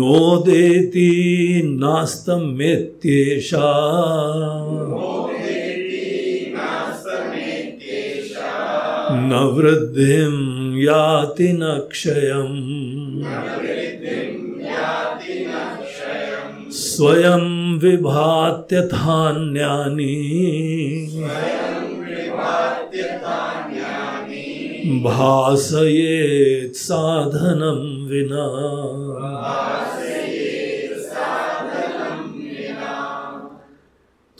नोदेति नास्तमेत्येषा। न वृद्धिं याति न क्षयम्। स्वयं विभात्यथान्यानि भासयेत् साधनं विना।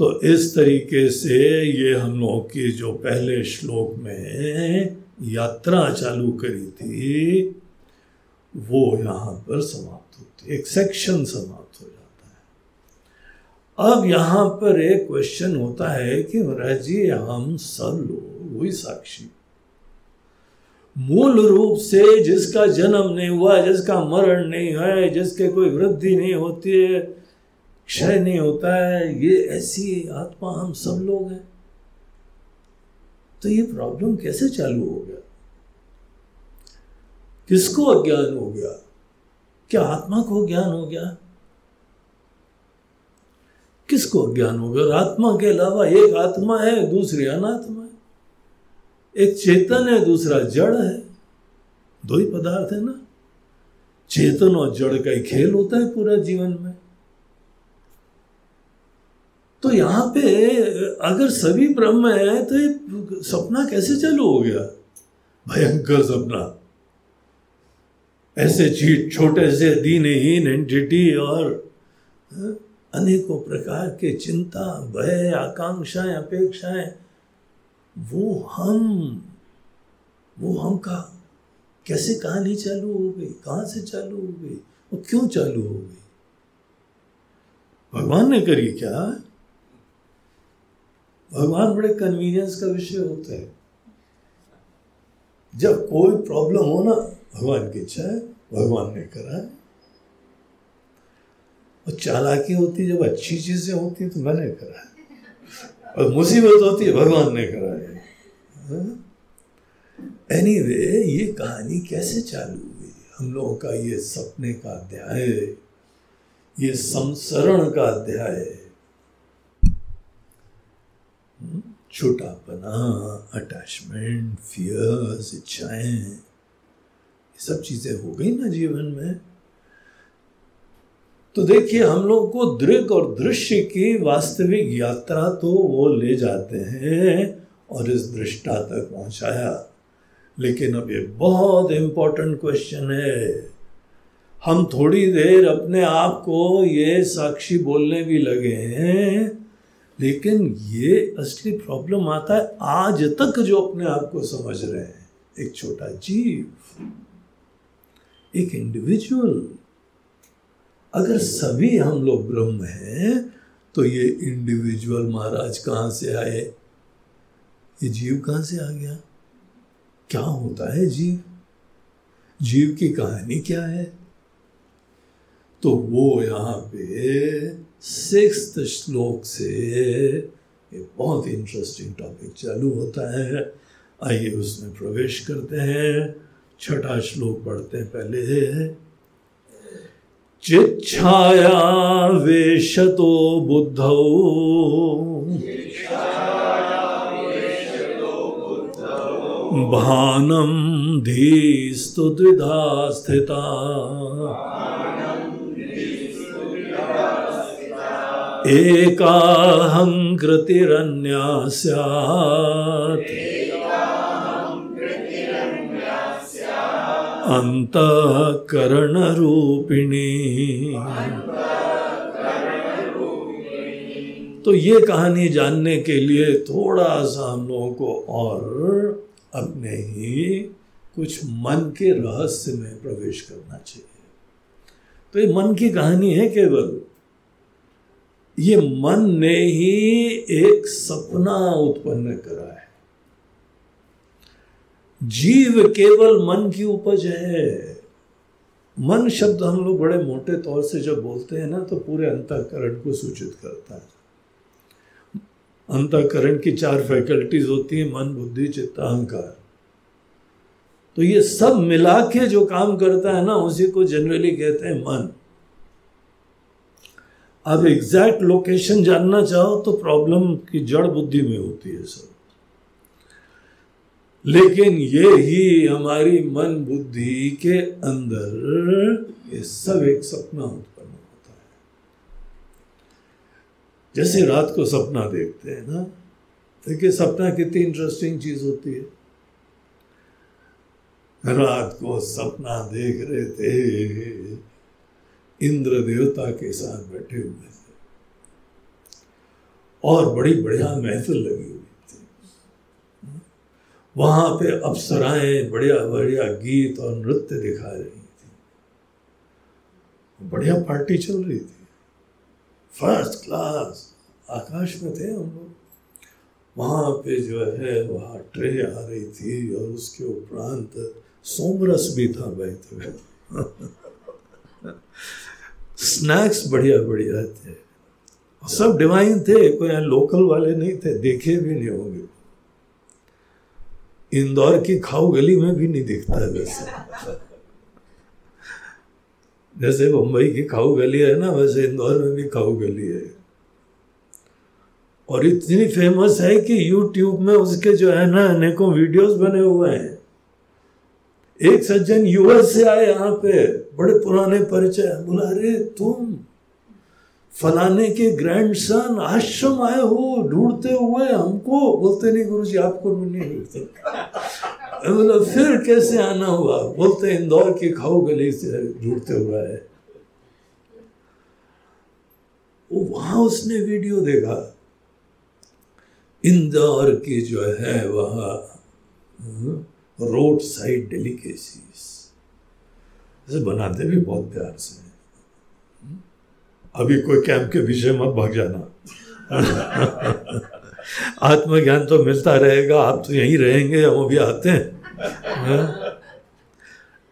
तो इस तरीके से ये हम लोग की जो पहले श्लोक में यात्रा चालू करी थी, वो यहाँ पर समाप्त होती एक सेक्शन समाप्त हो जाता है। अब यहाँ पर एक क्वेश्चन होता है कि महाराज जी, हम सब लोग वही साक्षी। मूल रूप से जिसका जन्म नहीं हुआ, जिसका मरण नहीं है, जिसके कोई वृद्धि नहीं होती है क्षय नहीं होता है, ये ऐसी आत्मा हम सब लोग हैं। तो ये प्रॉब्लम कैसे चालू हो गया? किसको अज्ञान हो गया? क्या आत्मा को ज्ञान हो गया? किसको अज्ञान हो गया? और आत्मा के अलावा एक आत्मा है, दूसरी अनात्मा है। एक चेतन है, दूसरा जड़ है। दो ही पदार्थ है ना? चेतन और जड़ का ही खेल होता है पूरा जीवन में। तो यहाँ पे अगर सभी ब्रह्म है तो ये सपना कैसे चालू हो गया? भयंकर सपना। ऐसे चीज़ छोटे से दीनहीन एंटिटी और हाँ, अनेकों प्रकार के चिंता भय आकांक्षाएँ अपेक्षाएँ वो हम वो हम का कैसे कहानी चालू हो गई? कहाँ से चालू हो गई? और क्यों चालू हो गई? भगवान ने करी क्या? भगवान बड़े कन्वीनियंस का विषय होता है। जब कोई प्रॉब्लम हो ना भगवान की इच्छा है भगवान ने करा है। और चालाकी होती जब अच्छी चीज़ें होती तो मैंने करा है। और मुसीबत होती है भगवान ने करा है। एनी हाँ? anyway, ये कहानी कैसे चालू हुई? हम लोगों का ये सपने का अध्याय ये संसरण का अध्याय छोटापना अटैचमेंट फियर्स इच्छाएँ, ये सब चीज़ें हो गई ना जीवन में। तो देखिए, हम लोग को दृग और दृश्य की वास्तविक यात्रा तो वो ले जाते हैं और इस दृष्टा तक पहुँचाया। लेकिन अब ये बहुत इंपॉर्टेंट क्वेश्चन है। हम थोड़ी देर अपने आप को ये साक्षी बोलने भी लगे हैं लेकिन ये असली प्रॉब्लम आता है आज तक जो अपने आप को समझ रहे हैं। एक छोटा जीव, एक इंडिविजुअल अगर सभी हम लोग ब्रह्म हैं तो ये इंडिविजुअल महाराज कहाँ से आए? ये जीव कहाँ से आ गया? क्या होता है जीव? जीव की कहानी क्या है? तो वो यहाँ पे सिक्स श्लोक से एक बहुत इंटरेस्टिंग टॉपिक चालू होता है। आइए उसमें प्रवेश करते हैं। छठा श्लोक पढ़ते हैं पहले। चिच्छाया वेशतो बुद्धौ। भानम धीस्तु द्विधा स्थिता। एकाहङ्कृतिरन्या स्यात् अंतकरणरूपिणी। तो ये कहानी जानने के लिए थोड़ा सा हम लोगों को और अपने ही कुछ मन के रहस्य में प्रवेश करना चाहिए। तो ये मन की कहानी है केवल ये मन ने ही एक सपना उत्पन्न करा है। जीव केवल मन की उपज है। मन शब्द हम लोग बड़े मोटे तौर से जब बोलते हैं ना तो पूरे अंतकरण को सूचित करता है। अंतकरण की चार फैकल्टीज होती है, मन, बुद्धि, चित्त, अहंकार। तो ये सब मिला के जो काम करता है ना, उसी को जनरली कहते हैं मन। अब एग्जैक्ट लोकेशन जानना चाहो तो प्रॉब्लम की जड़ बुद्धि में होती है सब। लेकिन ये ही हमारी मन बुद्धि के अंदर ये सब एक सपना उत्पन्न होता है। जैसे रात को सपना देखते हैं ना, देखिए सपना कितनी इंटरेस्टिंग चीज़ होती है। रात को सपना देख रहे थे इंद्र देवता के साथ बैठे हुए थे। और बड़ी बढ़िया महफिल लगी हुई थी। वहाँ पे अप्सराएँ, बढ़िया बढ़िया गीत और नृत्य दिखा रही थी। बढ़िया पार्टी चल रही थी। फ़र्स्ट क्लास आकाश में थे हम लोग। वहाँ पे जो है, वहाँ ट्रे आ रही थी और उसके उपरांत सोमरस भी था बहते स्नैक्स बढ़िया बढ़िया थे। सब डिवाइन थे, कोई लोकल वाले नहीं थे, देखे भी नहीं होंगे। इंदौर की खाऊ गली में भी नहीं दिखता है वैसे। जैसे मुंबई की खाऊ गली है ना, वैसे इंदौर में भी खाऊ गली है। और इतनी फ़ेमस है कि यूट्यूब में उसके जो है ना, अनेकों वीडियोस बने हुए हैं। एक सज्जन यूएस से आए यहाँ पे बड़े पुराने परिचय बोला, अरे तुम फलाने के ग्रैंड सन आश्रम आए हो, ढूंढते हुए हमको बोलते नहीं गुरु जी आपको नहीं मिलते। बोला, फिर कैसे आना हुआ? बोलते, इंदौर की खाओ गली से ढूंढते हुए आए वो वहाँ उसने वीडियो देखा। इंदौर की जो है वह रोड साइड डेलिकेसीज ऐसे बनाते भी बहुत प्यार से। अभी कोई कैंप के पीछे मत भाग जाना। आत्मज्ञान तो मिलता रहेगा, आप तो यहीं रहेंगे, हम अभी आते हैं?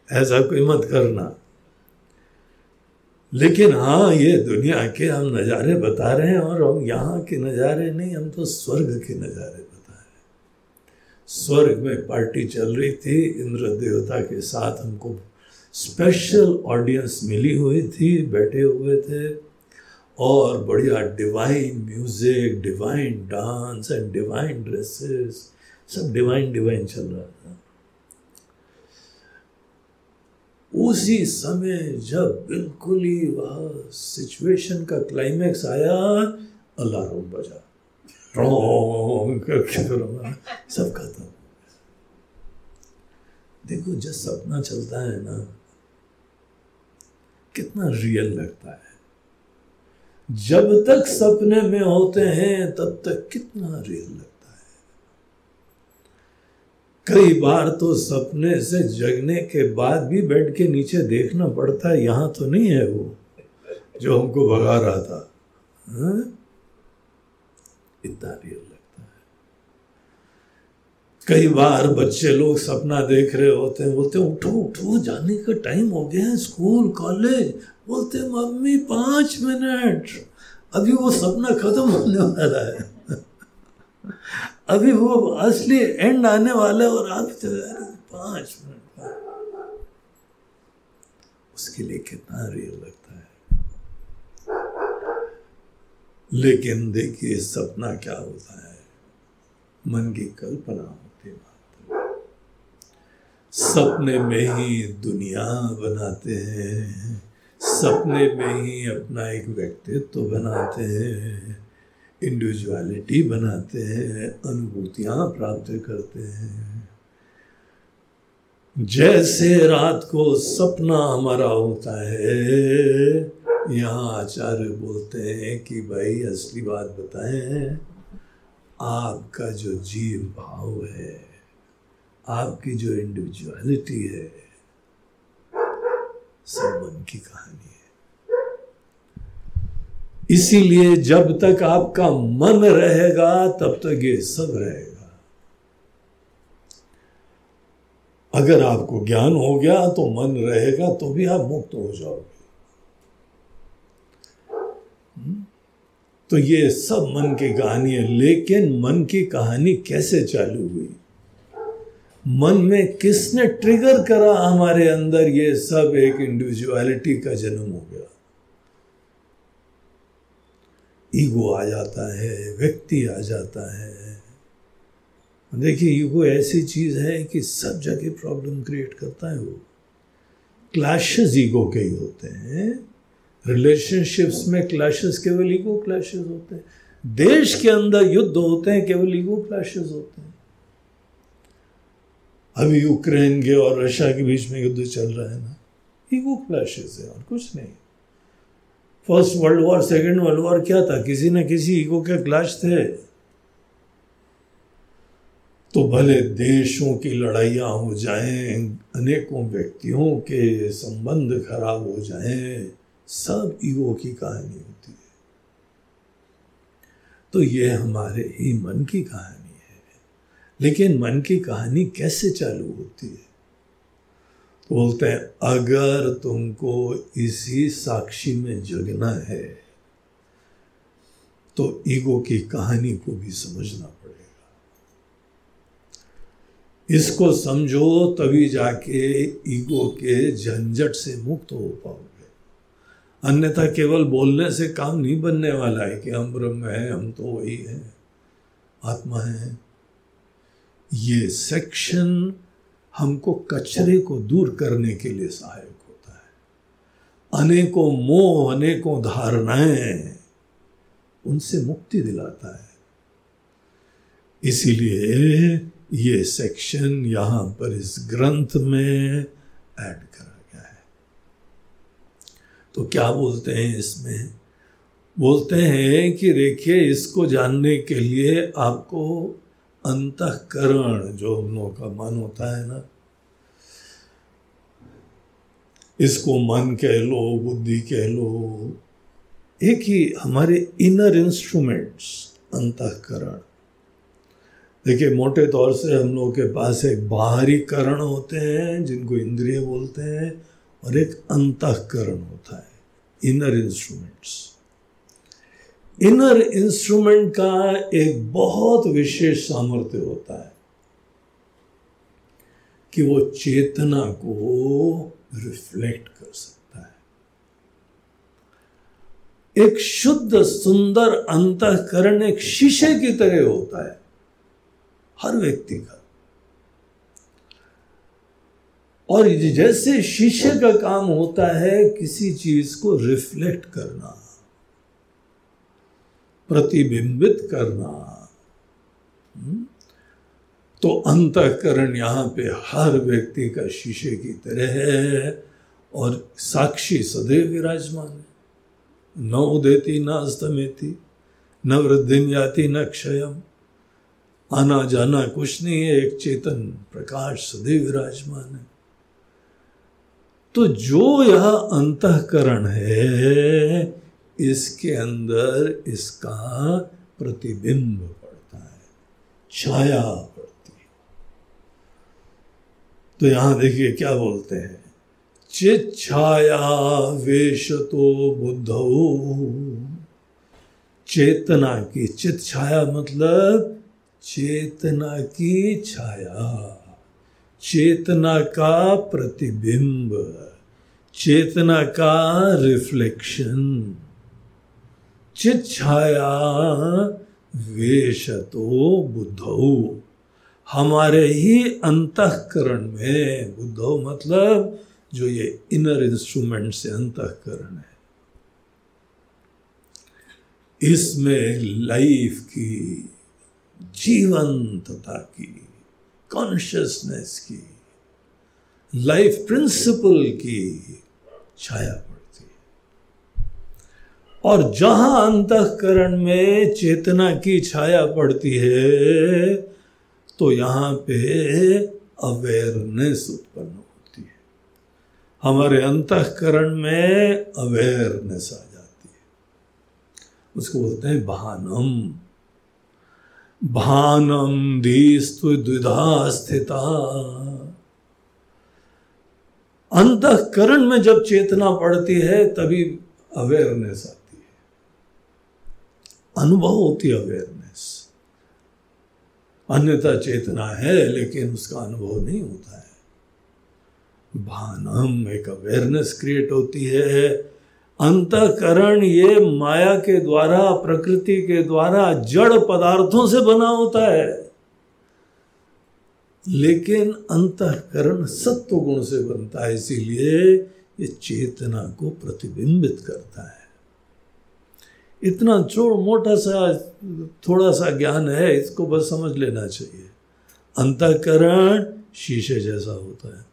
ऐसा कोई मत करना। लेकिन हाँ ये दुनिया के हम नज़ारे बता रहे हैं और हम यहाँ के नज़ारे नहीं, हम तो स्वर्ग के नज़ारे बता रहे हैं। स्वर्ग में पार्टी चल रही थी, इंद्र देवता के साथ हमको स्पेशल ऑडियंस मिली हुई थी, बैठे हुए थे, और बढ़िया divine music divine dance and divine dresses सब डिवाइन डिवाइन चल रहा था। उसी समय जब बिल्कुल ही वह सिचुएशन का क्लाइमैक्स आया, अलार्म बजा। सब खत्म। देखो, जब सपना चलता है ना कितना रियल लगता है। जब तक सपने में होते हैं, तब तक कितना रियल लगता है। कई बार तो सपने से जगने के बाद भी बेड के नीचे देखना पड़ता है, यहाँ तो नहीं है वो, जो हमको भगा रहा था। हा? इतना रियल कई बार बच्चे लोग सपना देख रहे होते हैं, बोलते हैं, उठो उठो, जाने का टाइम हो गया है स्कूल कॉलेज बोलते मम्मी, पाँच मिनट। अभी वो सपना खत्म होने वाला है। अभी वो असली एंड आने वाला है और आप तो पाँच मिनट उसके लिए कितना रियल लगता है। लेकिन देखिए, सपना क्या होता है? मन की कल्पना मात्र सपने में ही दुनिया बनाते हैं। सपने में ही अपना एक व्यक्तित्व बनाते हैं। इंडिविजुअलिटी बनाते हैं, अनुभूतियाँ प्राप्त करते हैं। जैसे रात को सपना हमारा होता है, यहाँ आचार्य बोलते हैं कि भाई, असली बात बताएँ, आपका जो जीव भाव है आपकी जो इंडिविजुअलिटी है, सब मन की कहानी है। इसीलिए जब तक आपका मन रहेगा, तब तक ये सब रहेगा। अगर आपको ज्ञान हो गया तो मन रहेगा तो भी आप मुक्त हो जाओगे। तो ये सब मन की कहानी है, लेकिन मन की कहानी कैसे चालू हुई? मन में किसने ट्रिगर करा हमारे अंदर ये सब एक इंडिविजुअलिटी का जन्म हो गया? ईगो आ जाता है, व्यक्ति आ जाता है। देखिए ईगो ऐसी चीज़ है कि सब जगह प्रॉब्लम क्रिएट करता है वो। क्लैशेस ईगो के ही होते हैं। रिलेशनशिप्स में क्लैशेस केवल ईगो क्लैशेस होते हैं। देश के अंदर युद्ध होते हैं, केवल ईगो क्लैशेस होते हैं। अभी यूक्रेन के और रशिया के बीच में युद्ध चल रहा है ना। ईगो क्लैशेस है और कुछ नहीं। First world war second world war क्या था? किसी न किसी ईगो के क्लैश थे। तो भले देशों की लड़ाइयाँ हो जाएँ, अनेकों व्यक्तियों के संबंध खराब हो जाएँ, सब ईगो की कहानी होती है। तो ये हमारे ही मन की कहानी लेकिन मन की कहानी कैसे चालू होती है? तो बोलते हैं, अगर तुमको इसी साक्षी में जगना है तो ईगो की कहानी को भी समझना पड़ेगा। इसको समझो, तभी जाके ईगो के झंझट से मुक्त हो पाओगे। अन्यथा केवल बोलने से काम नहीं बनने वाला है कि हम ब्रह्म है, हम तो वही है, आत्मा है ये सेक्शन हमको कचरे को दूर करने के लिए सहायक होता है। अनेकों मोह, अनेकों धारणाएँ उनसे मुक्ति दिलाता है। इसीलिए ये सेक्शन यहाँ पर इस ग्रंथ में ऐड करा गया है। तो क्या बोलते हैं इसमें? बोलते हैं कि देखिए, इसको जानने के लिए आपको अंतकरण जो हम लोगों का मन होता है ना, इसको मन कह लो, बुद्धि कह लो, एक ही हमारे इनर इंस्ट्रूमेंट्स अंतकरण। देखिए, मोटे तौर से हम लोगों के पास एक बाहरी करण होते हैं, जिनको इंद्रिय बोलते हैं, और एक अंतकरण होता है इनर इंस्ट्रूमेंट्स इनर इंस्ट्रूमेंट का एक बहुत विशेष सामर्थ्य होता है कि वो चेतना को रिफ्लेक्ट कर सकता है। एक शुद्ध, सुंदर अंतकरण एक शीशे की तरह होता है हर व्यक्ति का। और जैसे शीशे का काम होता है, किसी चीज़ को रिफ्लेक्ट करना। प्रतिबिंबित करना। हम्म, तो अंतकरण यहाँ पे हर व्यक्ति का शीशे की तरह है और साक्षी सदैव विराजमान है। न उदेती न अस्तमेती न वृद्धि जाती न क्षयम आना जाना कुछ नहीं है एक चेतन प्रकाश सदैव विराजमान है। तो जो यह अंतकरण है इसके अंदर इसका प्रतिबिंब पड़ता है, छाया पड़ती है। तो यहाँ देखिए क्या बोलते हैं चित छाया वेश तो बुद्ध। चेतना की चित छाया मतलब चेतना की छाया। चेतना का प्रतिबिंब, चेतना का रिफ्लेक्शन। छाया वेश तो बुद्धौ। हमारे ही अंतकरण में बुद्धौ मतलब जो ये इनर इंस्ट्रूमेंट से अंतकरण है। इसमें लाइफ की, जीवंतता की कॉन्शियसनेस की लाइफ प्रिंसिपल की छाया। और जहाँ अंतकरण में चेतना की छाया पड़ती है तो यहाँ पे अवेयरनेस उत्पन्न होती है। हमारे अंतकरण में अवेयरनेस आ जाती है। उसको बोलते हैं भानम। भानम दीस्तु द्विधा स्थिता। अंतकरण में जब चेतना पड़ती है, तभी अवेयरनेस है। अनुभव होती है अवेयरनेस अन्यथा चेतना है, लेकिन उसका अनुभव नहीं होता है। भानम एक अवेयरनेस क्रिएट होती है। अंतकरण ये माया के द्वारा, प्रकृति के द्वारा जड़ पदार्थों से बना होता है। लेकिन अंतकरण सत्व गुण से बनता है, इसीलिए ये चेतना को प्रतिबिंबित करता है। इतना चोर मोटा सा थोड़ा सा ज्ञान है, इसको बस समझ लेना चाहिए। अंतकरण शीशे जैसा होता है।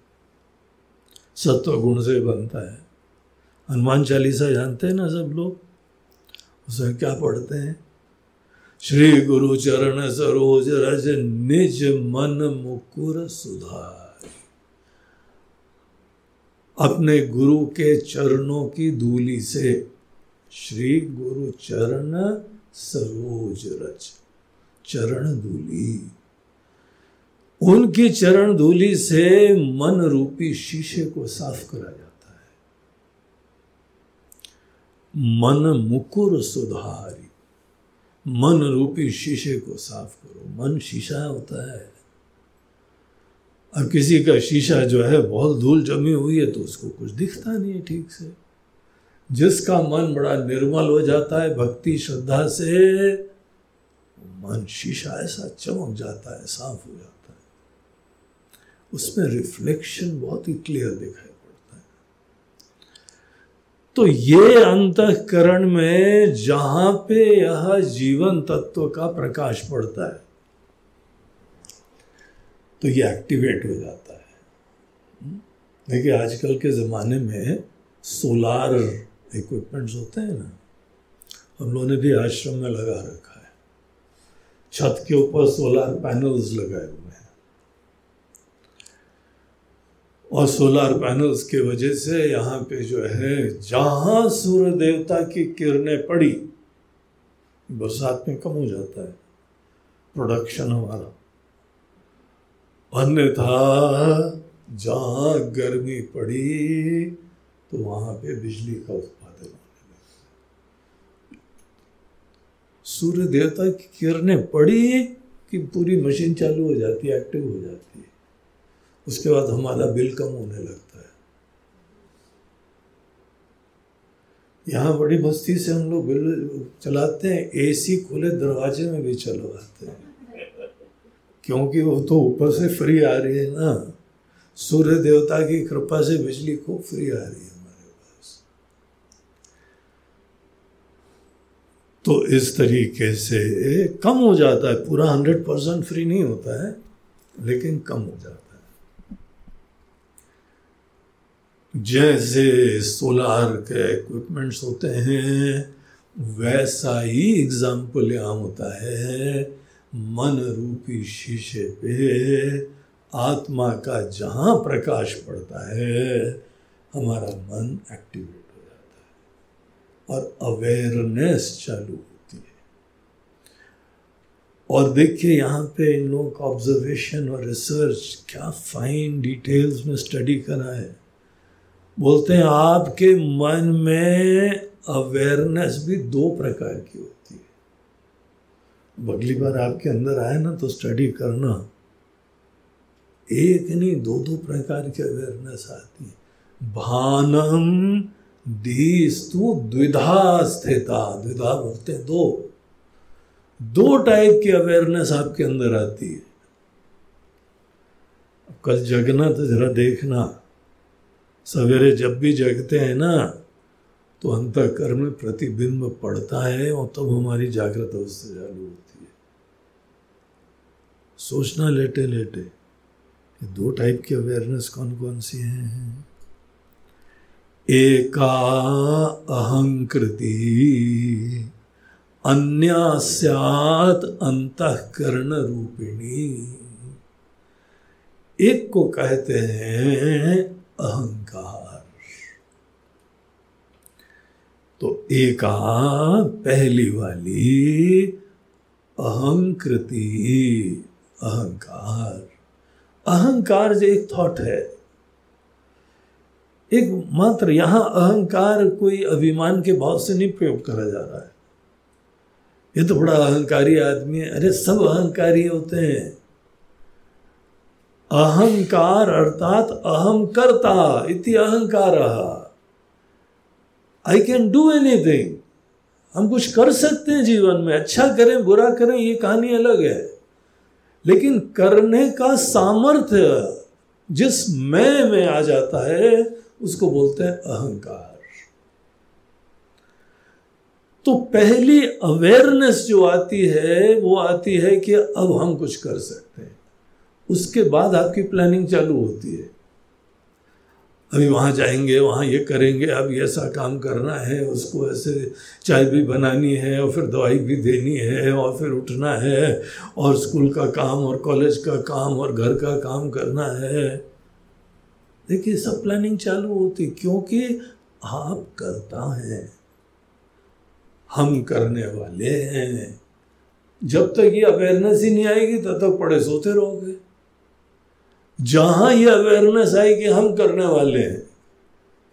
सत्व गुण से बनता है। हनुमान चालीसा जानते हैं ना सब लोग? उसमें क्या पढ़ते हैं? श्री गुरु चरण सरोज रज निज मन मुकुर सुधार। अपने गुरु के चरणों की धूली से श्री गुरु चरण सरोज रच, चरण धूली उनकी चरण धूली से मन रूपी शीशे को साफ़ करा जाता है। मन मुकुर सुधारी, मन रूपी शीशे को साफ़ करो। मन शीशा होता है। और किसी का शीशा जो है बहुत धूल जमी हुई है तो उसको कुछ दिखता नहीं है ठीक से। जिसका मन बड़ा निर्मल हो जाता है, भक्ति, श्रद्धा से मन शीशा ऐसा चमक जाता है, साफ़ हो जाता है। उसमें रिफ्लेक्शन बहुत ही क्लियर दिखाई पड़ता है। तो ये अंतकरण में जहाँ पे यह जीवन तत्व का प्रकाश पड़ता है तो ये एक्टिवेट हो जाता है। देखिए, आजकल के ज़माने में सोलार इक्विपमेंट्स होते हैं ना, हम लोगों ने भी आश्रम में लगा रखा है। छत के ऊपर सोलार पैनल्स लगाए हुए हैं। और सोलर पैनल्स की वजह से यहाँ पे जो है, जहाँ सूर्य देवता की किरणें पड़ी, बरसात में कम हो जाता है प्रोडक्शन हमारा। अन्यथा जहाँ गर्मी पड़ी तो वहाँ पे बिजली का उत्पादन होने लगता सूर्य देवता की किरणें पड़ी कि पूरी मशीन चालू हो जाती है एक्टिव हो जाती है। उसके बाद हमारा बिल कम होने लगता है। यहाँ बड़ी मस्ती से हम लोग बिल चलाते हैं एसी खुले, दरवाजे में भी चलवाते हैं। क्योंकि वो तो ऊपर से फ्री आ रही है ना। सूर्य देवता की कृपा से बिजली खूब फ्री आ रही है हमारे पास तो इस तरीके से कम हो जाता है, पूरा हंड्रेड परसेंट फ्री नहीं होता है, लेकिन कम हो जाता है। जैसे सोलार के इक्विपमेंट्स होते हैं, वैसा ही एग्ज़ाम्पल यहाँ होता है मन रूपी शीशे पे आत्मा का जहाँ प्रकाश पड़ता है, हमारा मन एक्टिवेट और अवेयरनेस चालू होती है। और देखिए यहाँ पे इन लोगों का ऑब्जर्वेशन और रिसर्च क्या फाइन डिटेल्स में स्टडी करा है। बोलते हैं, आपके मन में अवेयरनेस भी दो प्रकार की होती है। अगली बार आपके अंदर आए ना तो स्टडी करना। एक नहीं दो दो प्रकार की अवेयरनेस आती है। भानम द्विधा स्थिता, द्विधा बोलते हैं दो। दो टाइप की अवेयरनेस आपके अंदर आती है। कल जगना तो जरा देखना। सवेरे जब भी जगते हैं ना तो अंतकर्म में प्रतिबिंब पड़ता है और तब तो हमारी जागृत अवस्था चालू होती है। सोचना लेटे लेटे दो टाइप की अवेयरनेस कौन कौन सी हैं? एका अहंकृति। अन्यास्यात अंतकरण रूपिणी एक को कहते हैं अहंकार। तो एका, पहली वाली, अहंकृति, अहंकार। अहंकार जो एक थॉट है एक मात्र यहाँ अहंकार कोई अभिमान के भाव से नहीं प्रयोग करा जा रहा है। ये तो बड़ा अहंकारी आदमी है। अरे, सब अहंकारी होते हैं। अहंकार अर्थात अहम करता इति अहंकार। आई कैन डू एनीथिंग हम कुछ कर सकते हैं जीवन में। अच्छा करें, बुरा करें, ये कहानी अलग है। लेकिन करने का सामर्थ्य जिस मैं में आ जाता है उसको बोलते हैं अहंकार। तो पहली अवेयरनेस जो आती है, वो आती है कि अब हम कुछ कर सकते हैं। उसके बाद आपकी प्लानिंग चालू होती है। अभी वहाँ जाएँगे, वहाँ ये करेंगे, अब ऐसा काम करना है, उसको ऐसे चाय भी बनानी है, और फिर दवाई भी देनी है, और फिर उठना है, और स्कूल का काम, और कॉलेज का काम, और घर का काम करना है। देखिए, सब प्लानिंग चालू होती क्योंकि आप करता है। हम करने वाले हैं। जब तक ये अवेयरनेस ही नहीं आएगी, तब तक पड़े सोते रहोगे। जहाँ ये अवेयरनेस कि हम करने वाले हैं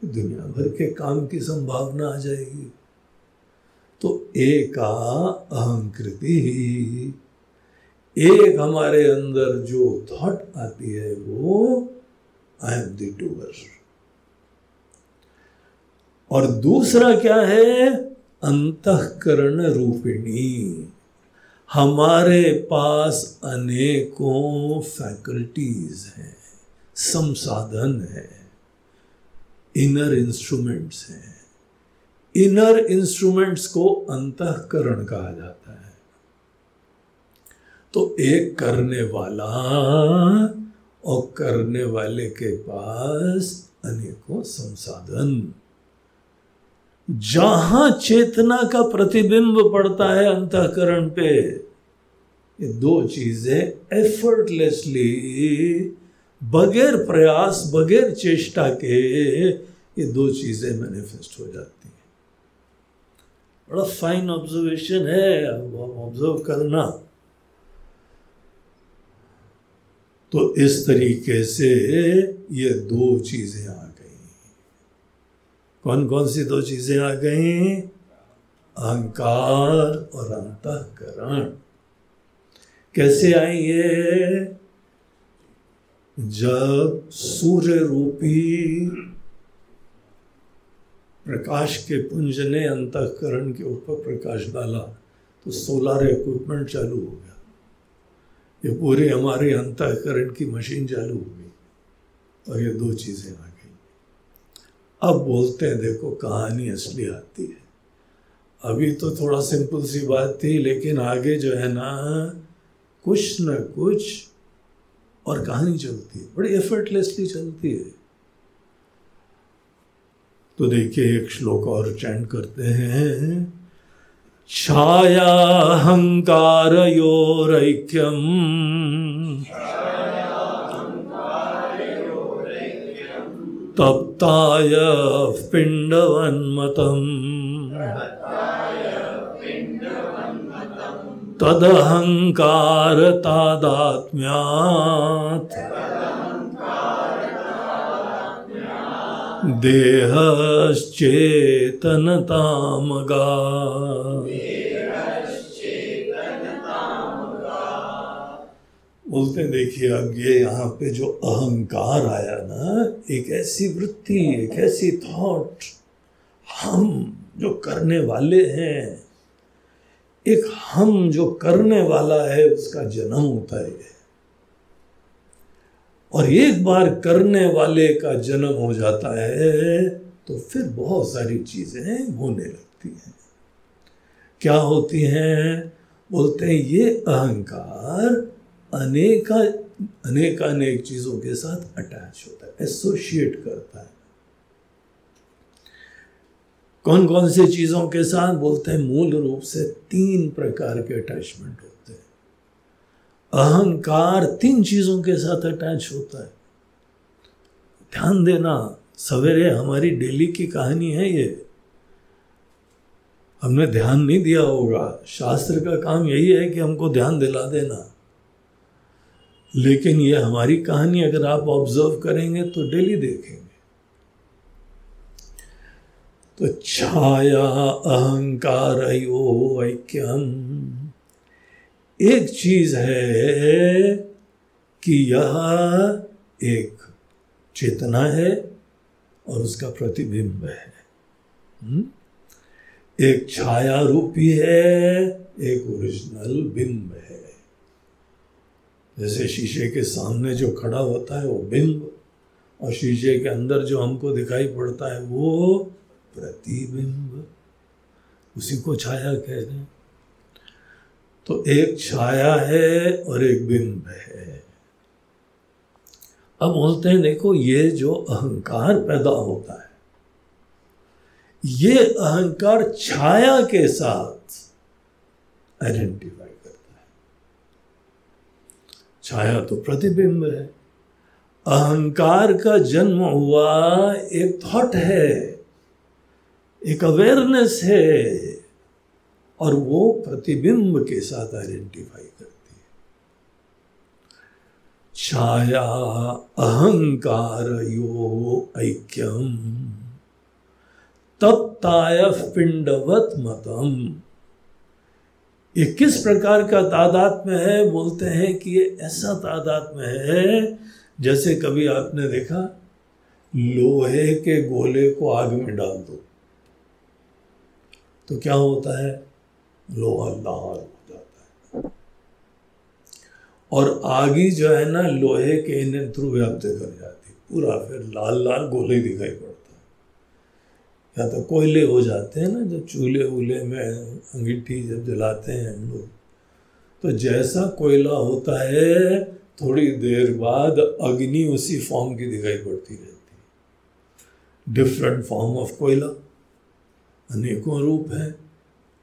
दुनिया भर के काम की संभावना आ जाएगी। तो एक अहंकृति ही। एक हमारे अंदर जो थॉट आती है, वो आई एम दी और दूसरा क्या है? अंतकरण रूपिणी। हमारे पास अनेकों फैकल्टीज हैं, संसाधन है इनर इंस्ट्रूमेंट्स हैं। इनर इंस्ट्रूमेंट्स को अंतकरण कहा जाता है। तो एक करने वाला और करने वाले के पास अनेकों संसाधन। जहाँ चेतना का प्रतिबिंब पड़ता है अंतकरण पे, ये दो चीज़ें एफर्टलेसली बगैर प्रयास, बगैर चेष्टा के, ये दो चीज़ें मैनिफेस्ट हो जाती हैं। बड़ा फाइन ऑब्जर्वेशन है ऑब्ज़र्व करना। तो इस तरीके से ये दो चीज़ें आ गई। कौन कौन सी दो चीज़ें आ गई? अहंकार और अंतकरण। कैसे आई ये? जब सूर्य रूपी प्रकाश के पुंज ने अंतकरण के ऊपर प्रकाश डाला तो सोलर इक्विपमेंट चालू हो गया। ये पूरे हमारे अंतकरण की मशीन चालू हो गई और ये दो चीज़ें आ गई। अब बोलते हैं, देखो कहानी असली आती है। अभी तो थोड़ा सिंपल सी बात थी, लेकिन आगे जो है ना, कुछ न कुछ और कहानी चलती है। बड़ी एफर्टलेसली चलती है। तो देखिए, एक श्लोक और चैंट करते हैं। छाया अहंकार योरैक्यम। तप्ताय पिण्डवन्मतम्। तदहङ्कारतादात्म्यात् देहश्चेतनतामगा। बोलते देखिए अब ये यहाँ पे जो अहंकार आया ना, एक ऐसी वृत्ति, एक ऐसी थॉट हम जो करने वाले हैं, एक हम जो करने वाला है, उसका जन्म होता है। और एक बार करने वाले का जन्म हो जाता है तो फिर बहुत सारी चीज़ें होने लगती हैं। क्या होती हैं? बोलते हैं, ये अहंकार अनेका अनेक अनेक चीज़ों के साथ अटैच होता है एसोसिएट करता है। कौन कौन से चीज़ों के साथ? बोलते हैं, मूल रूप से तीन प्रकार के अटैचमेंट होते अहंकार तीन चीज़ों के साथ अटैच होता है। ध्यान देना, सवेरे हमारी डेली की कहानी है ये। हमने ध्यान नहीं दिया होगा। शास्त्र का काम यही है कि हमको ध्यान दिला देना। लेकिन ये हमारी कहानी अगर आप ऑब्ज़र्व करेंगे तो डेली देखेंगे। तो छाया अहंकार ऐक्यम एक चीज़ है कि यह एक चेतना है और उसका प्रतिबिंब है। हम्म? एक छाया रूपी है, एक ओरिजिनल बिंब है। जैसे शीशे के सामने जो खड़ा होता है वो बिंब, और शीशे के अंदर जो हमको दिखाई पड़ता है वो प्रतिबिंब। उसी को छाया कह रहे हैं। तो एक छाया है और एक बिंब है। अब बोलते हैं, देखो, ये जो अहंकार पैदा होता है, ये अहंकार छाया के साथ आइडेंटिफाई करता है। छाया तो प्रतिबिंब है। अहंकार का जन्म हुआ एक थॉट है, एक अवेयरनेस है। और वो प्रतिबिंब के साथ आइडेंटिफाई करती है। छाया अहंकार यो ऐक्यम, तत्ताय पिंडवत मतम। ये किस प्रकार का तादाद में है? बोलते हैं कि ये ऐसा तादाद में है जैसे कभी आपने देखा, लोहे के गोले को आग में डाल दो। तो क्या होता है? लोहा लाल हो जाता है और आगी जो है ना, लोहे के इन थ्रू व्याप्त कर जाती पूरा फिर लाल लाल गोले दिखाई पड़ता है। या तो कोयले हो जाते हैं ना जब चूल्हे वूल्हे में अंगीठी जब जलाते हैं हम लोग तो जैसा कोयला होता है, थोड़ी देर बाद अग्नि उसी फॉर्म की दिखाई पड़ती रहती है। डिफरेंट फॉर्म ऑफ़ कोयला, अनेकों रूप है।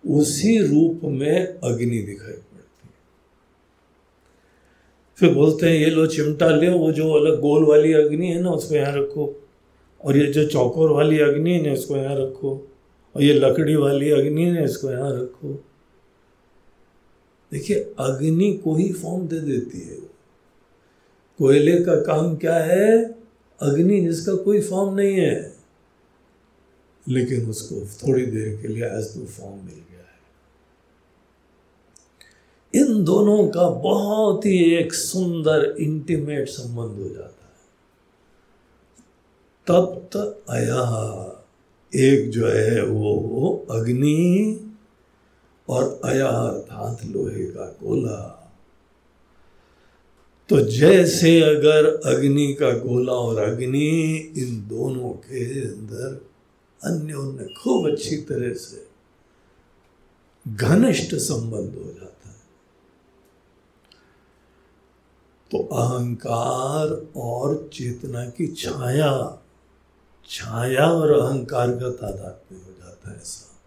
उसी रूप में अग्नि दिखाई पड़ती है। फिर बोलते हैं, ये लो चिमटा ले, वो जो अलग गोल वाली अग्नि है ना, उसको यहाँ रखो। और ये जो चौकोर वाली अग्नि है ना, इसको यहाँ रखो। और ये लकड़ी वाली अग्नि है ना, इसको यहाँ रखो। देखिए, अग्नि को ही फॉर्म दे देती है। कोयले का काम क्या है? अग्नि जिसका कोई फॉर्म नहीं है। लेकिन उसको थोड़ी देर के लिए एज फॉर्म मिल गया है। इन दोनों का बहुत ही एक सुंदर इंटीमेट संबंध हो जाता तप्त अया एक जो है वो अग्नि और अया अर्थात लोहे का गोला। तो जैसे अगर अग्नि का गोला और अग्नि इन दोनों के अंदर अन्योन्य खूब अच्छी तरह से घनिष्ठ संबंध हो जाता है। तो अहंकार और चेतना की छाया छाया और अहंकार का तादाद में हो जाता है ऐसा।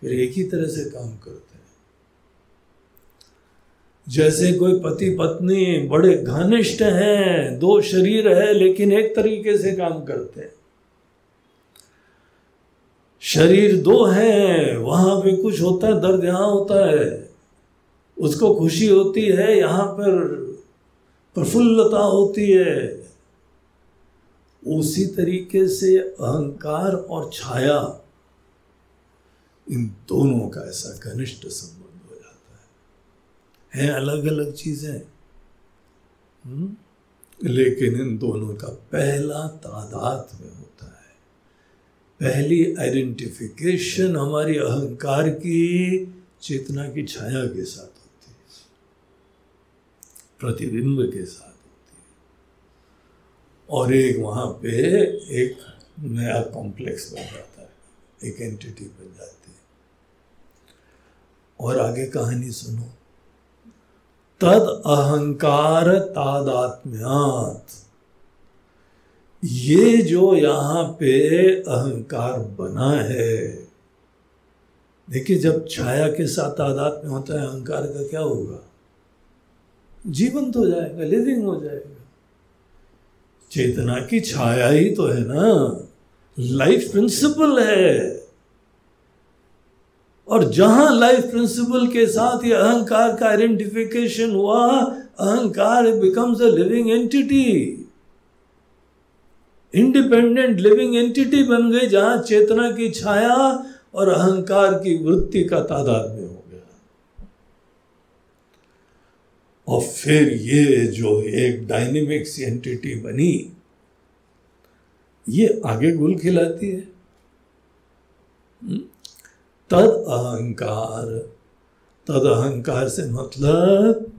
फिर एक ही तरह से काम करते हैं। जैसे कोई पति पत्नी बड़े घनिष्ठ हैं, दो शरीर है, लेकिन एक तरीके से काम करते हैं। शरीर दो हैं, वहाँ पे कुछ होता है, दर्द यहाँ होता है। उसको खुशी होती है, यहाँ पर प्रफुल्लता होती है। उसी तरीके से अहंकार और छाया, इन दोनों का ऐसा घनिष्ठ संबंध हो जाता है। है अलग अलग चीज़ें हम्म? लेकिन इन दोनों का पहला तादाद में पहली आइडेंटिफिकेशन हमारी अहंकार की चेतना की छाया के साथ होती है। प्रतिबिंब के साथ होती है। और एक वहाँ पे एक नया कॉम्प्लेक्स बन जाता है। एक एंटिटी बन जाती है। और आगे कहानी सुनो। तद अहंकार तादात्म्यात। ये जो यहाँ पे अहंकार बना है, देखिए जब छाया के साथ तादाद में होता है, अहंकार का क्या होगा? जीवंत हो जाएगा लिविंग हो जाएगा। चेतना की छाया ही तो है ना लाइफ प्रिंसिपल है। और जहाँ लाइफ प्रिंसिपल के साथ ये अहंकार का आइडेंटिफिकेशन हुआ, अहंकार becomes a living entity independent living entity बन गई जहाँ चेतना की छाया और अहंकार की वृत्ति का तादाद में हो गया। और फिर ये जो एक डायनेमिक्स एंटिटी बनी, ये आगे गुल खिलाती है। हम्म? तद अहंकार। तद अहंकार से मतलब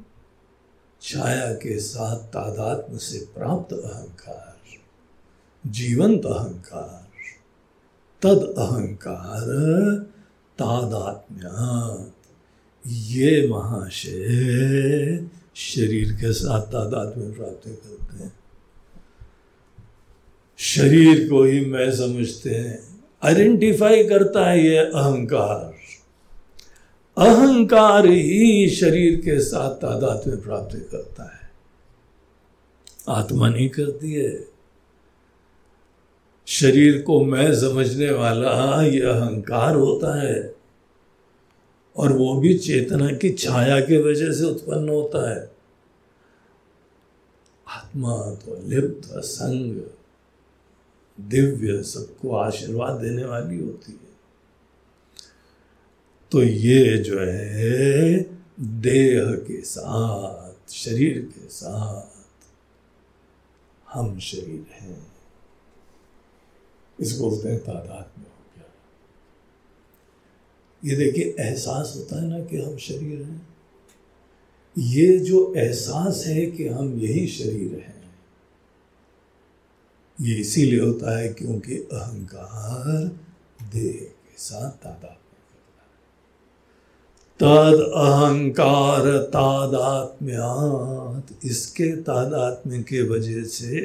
छाया के साथ तादात्म से प्राप्त अहंकार। जीवंत अहंकार। तद अहंकार तादात्म्य ये महाशय शरीर के साथ तादात्म्य प्राप्त करते हैं। शरीर को ही मैं समझते हैं। आइडेंटिफाई करता है ये अहंकार। अहंकार ही शरीर के साथ तादात में प्राप्त करता है। आत्मा नहीं करती है। शरीर को मैं समझने वाला ये अहंकार होता है। और वो भी चेतना की छाया के वजह से उत्पन्न होता है। आत्मा तो लिप्त संग दिव्य, सबको आशीर्वाद देने वाली होती है। तो ये जो है, देह के साथ, शरीर के साथ हम शरीर हैं। इसको बोलते हैं तादाद में हो गया। ये देखिए, एहसास होता है ना कि हम शरीर हैं। ये जो एहसास है कि हम यही शरीर हैं, ये इसीलिए होता है क्योंकि अहंकार देह के साथ तादाद तद अहंकार तादात्म्यात इसके तादात्म्य के वजह से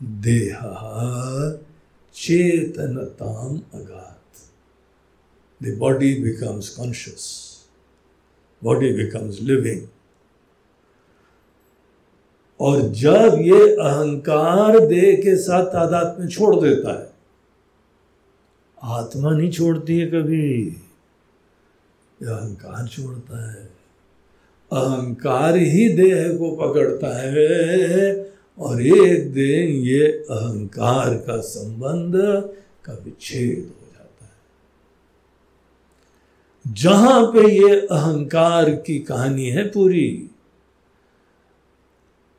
देह चेतनताम अगात। The body becomes conscious body becomes living और जब ये अहंकार देह के साथ तादाद में छोड़ देता है, आत्मा नहीं छोड़ती है कभी। यह अहंकार छोड़ता है। अहंकार ही देह को पकड़ता है। और एक दिन ये अहंकार का संबंध का विच्छेद हो जाता है। जहाँ पे ये अहंकार की कहानी है पूरी,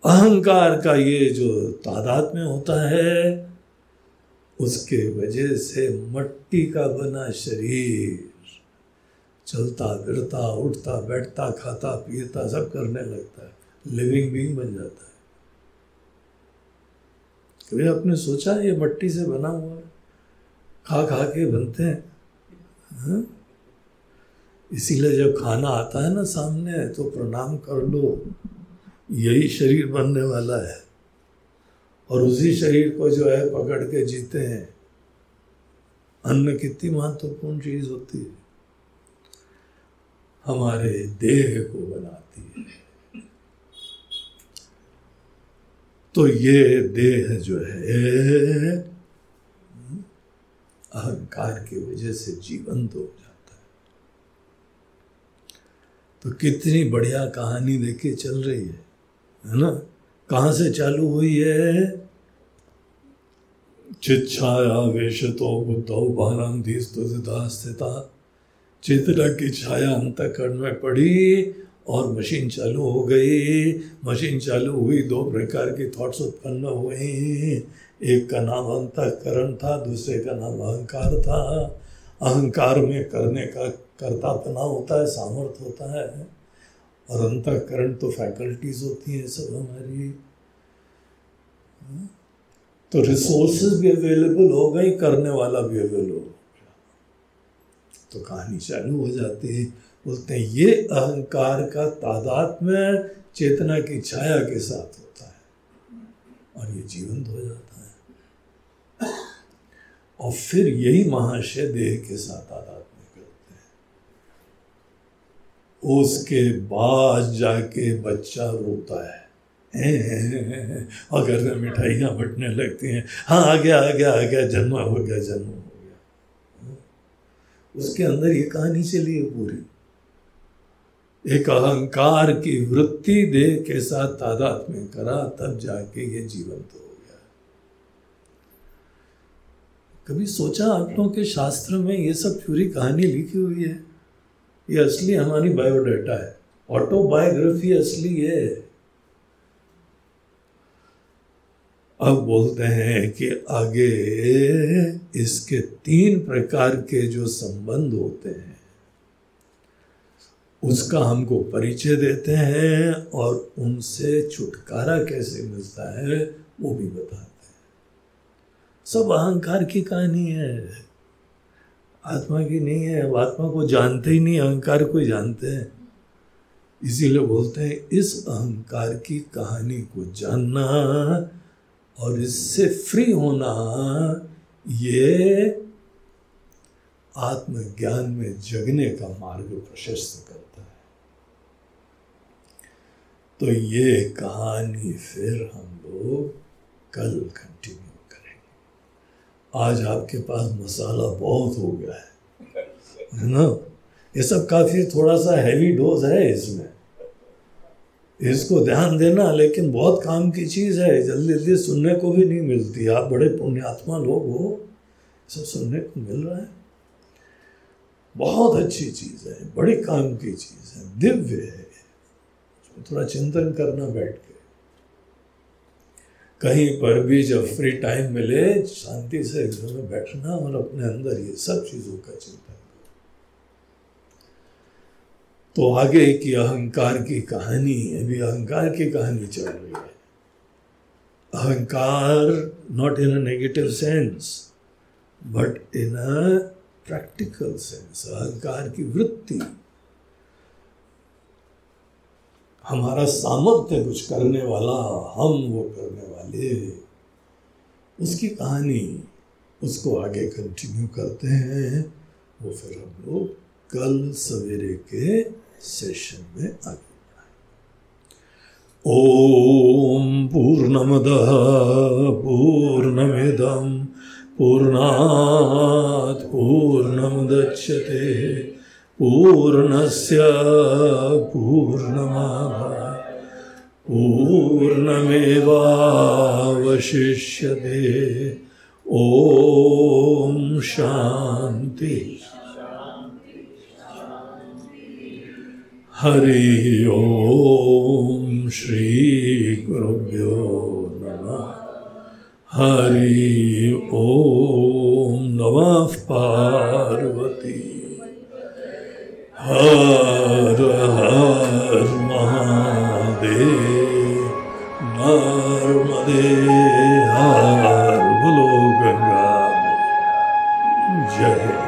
अहंकार का ये जो तादाद में होता है, उसके वजह से मट्टी का बना शरीर चलता, फिरता, उठता, बैठता, खाता, पीता, सब करने लगता है। लिविंग बींग बन जाता है। कभी आपने सोचा ये मट्टी से बना हुआ है? खा खा के बनते हैं। हाँ? इसीलिए जब खाना आता है ना सामने तो प्रणाम कर लो। यही शरीर बनने वाला है। और उसी शरीर को जो है पकड़ के जीते हैं। अन्न कितनी महत्वपूर्ण चीज़ होती है। हमारे देह को बनाती है। तो ये देह जो है, अहंकार की वजह से जीवंत हो जाता है। तो कितनी बढ़िया कहानी देखे चल रही है है ना? कहाँ से चालू हुई है? चिच्छाया वेश तो बुद्धौ भानंदी स्थिता चित्र की छाया अंतकरण में पड़ी और मशीन चालू हो गई। मशीन चालू हुई, दो प्रकार की थॉट्स उत्पन्न हुए। एक का नाम अंतकरण था, दूसरे का नाम अहंकार था। अहंकार में करने का कर्तापना होता है, सामर्थ्य होता है। और अंतकरण तो फैकल्टीज होती हैं सब हमारी। तो रिसोर्सेज भी अवेलेबल हो गई, करने वाला भी अवेलेबल हो तो कहानी चालू हो जाती है। बोलते हैं ये अहंकार का तादाद में चेतना की छाया के साथ होता है। और ये जीवंत हो जाता है। और फिर यही महाशय देह के साथ तादाद में करते हैं। उसके बाद जाके बच्चा रोता है। और घर में मिठाइयाँ बटने लगती हैं। हाँ आ गया आ गया आ गया, जन्म हो गया, जन्म हो गया। उसके अंदर ये कहानी चली है पूरी। एक अहंकार की वृत्ति देह के साथ तादाद में करा, तब जाके ये जीवंत हो गया। कभी सोचा आप लोगों के शास्त्र में ये सब पूरी कहानी लिखी हुई है? ये असली हमारी बायोडाटा है। ऑटोबायोग्राफी असली है। अब बोलते हैं कि आगे इसके तीन प्रकार के जो संबंध होते हैं उसका हमको परिचय देते हैं और उनसे छुटकारा कैसे मिलता है, वो भी बताते हैं। सब अहंकार की कहानी है। आत्मा की नहीं है, अब आत्मा को जानते ही नहीं, अहंकार को जानते हैं। इसीलिए बोलते हैं, इस अहंकार की कहानी को जानना और इससे फ्री होना, ये आत्मज्ञान में जगने का मार्ग प्रशस्त करता है। तो ये कहानी फिर हम लोग कल कंटिन्यू करेंगे। आज आपके पास मसाला बहुत हो गया है ना? ये सब काफ़ी थोड़ा सा हैवी डोज है इसमें। इसको ध्यान देना, लेकिन बहुत काम की चीज़ है। जल्दी जल्दी सुनने को भी नहीं मिलती। आप बड़े पुण्यात्मा लोग हो, सब सुनने को मिल रहा है। बहुत अच्छी चीज़ है, बड़ी काम की चीज़ है, दिव्य है। थोड़ा चिंतन करना बैठ के। कहीं पर भी जब फ्री टाइम मिले, शांति से एक में बैठना और अपने अंदर ये सब चीज़ों का चिंतन तो आगे की अहंकार की कहानी, अभी अहंकार की कहानी चल रही है। अहंकार not in a negative sense but in a practical sense अहंकार की वृत्ति, हमारा सामर्थ्य कुछ करने वाला, हम वो करने वाले, उसकी कहानी उसको आगे कंटिन्यू करते हैं, वो फिर हम लोग कल सवेरे के सेशन में आगे ओम पूर्णमद पूर्णमिदम पूर्णात् पूर्णमुदच्यते पूर्णस्य पूर्णमादाय पूर्णमेवावशिष्यते। ॐ शान्ति। हरि ओम श्री गुरुभ्यो नमः हरि ओम नमः पार्वती। हर हर महादेव नर्मदे हर बोलो गंगा। जय।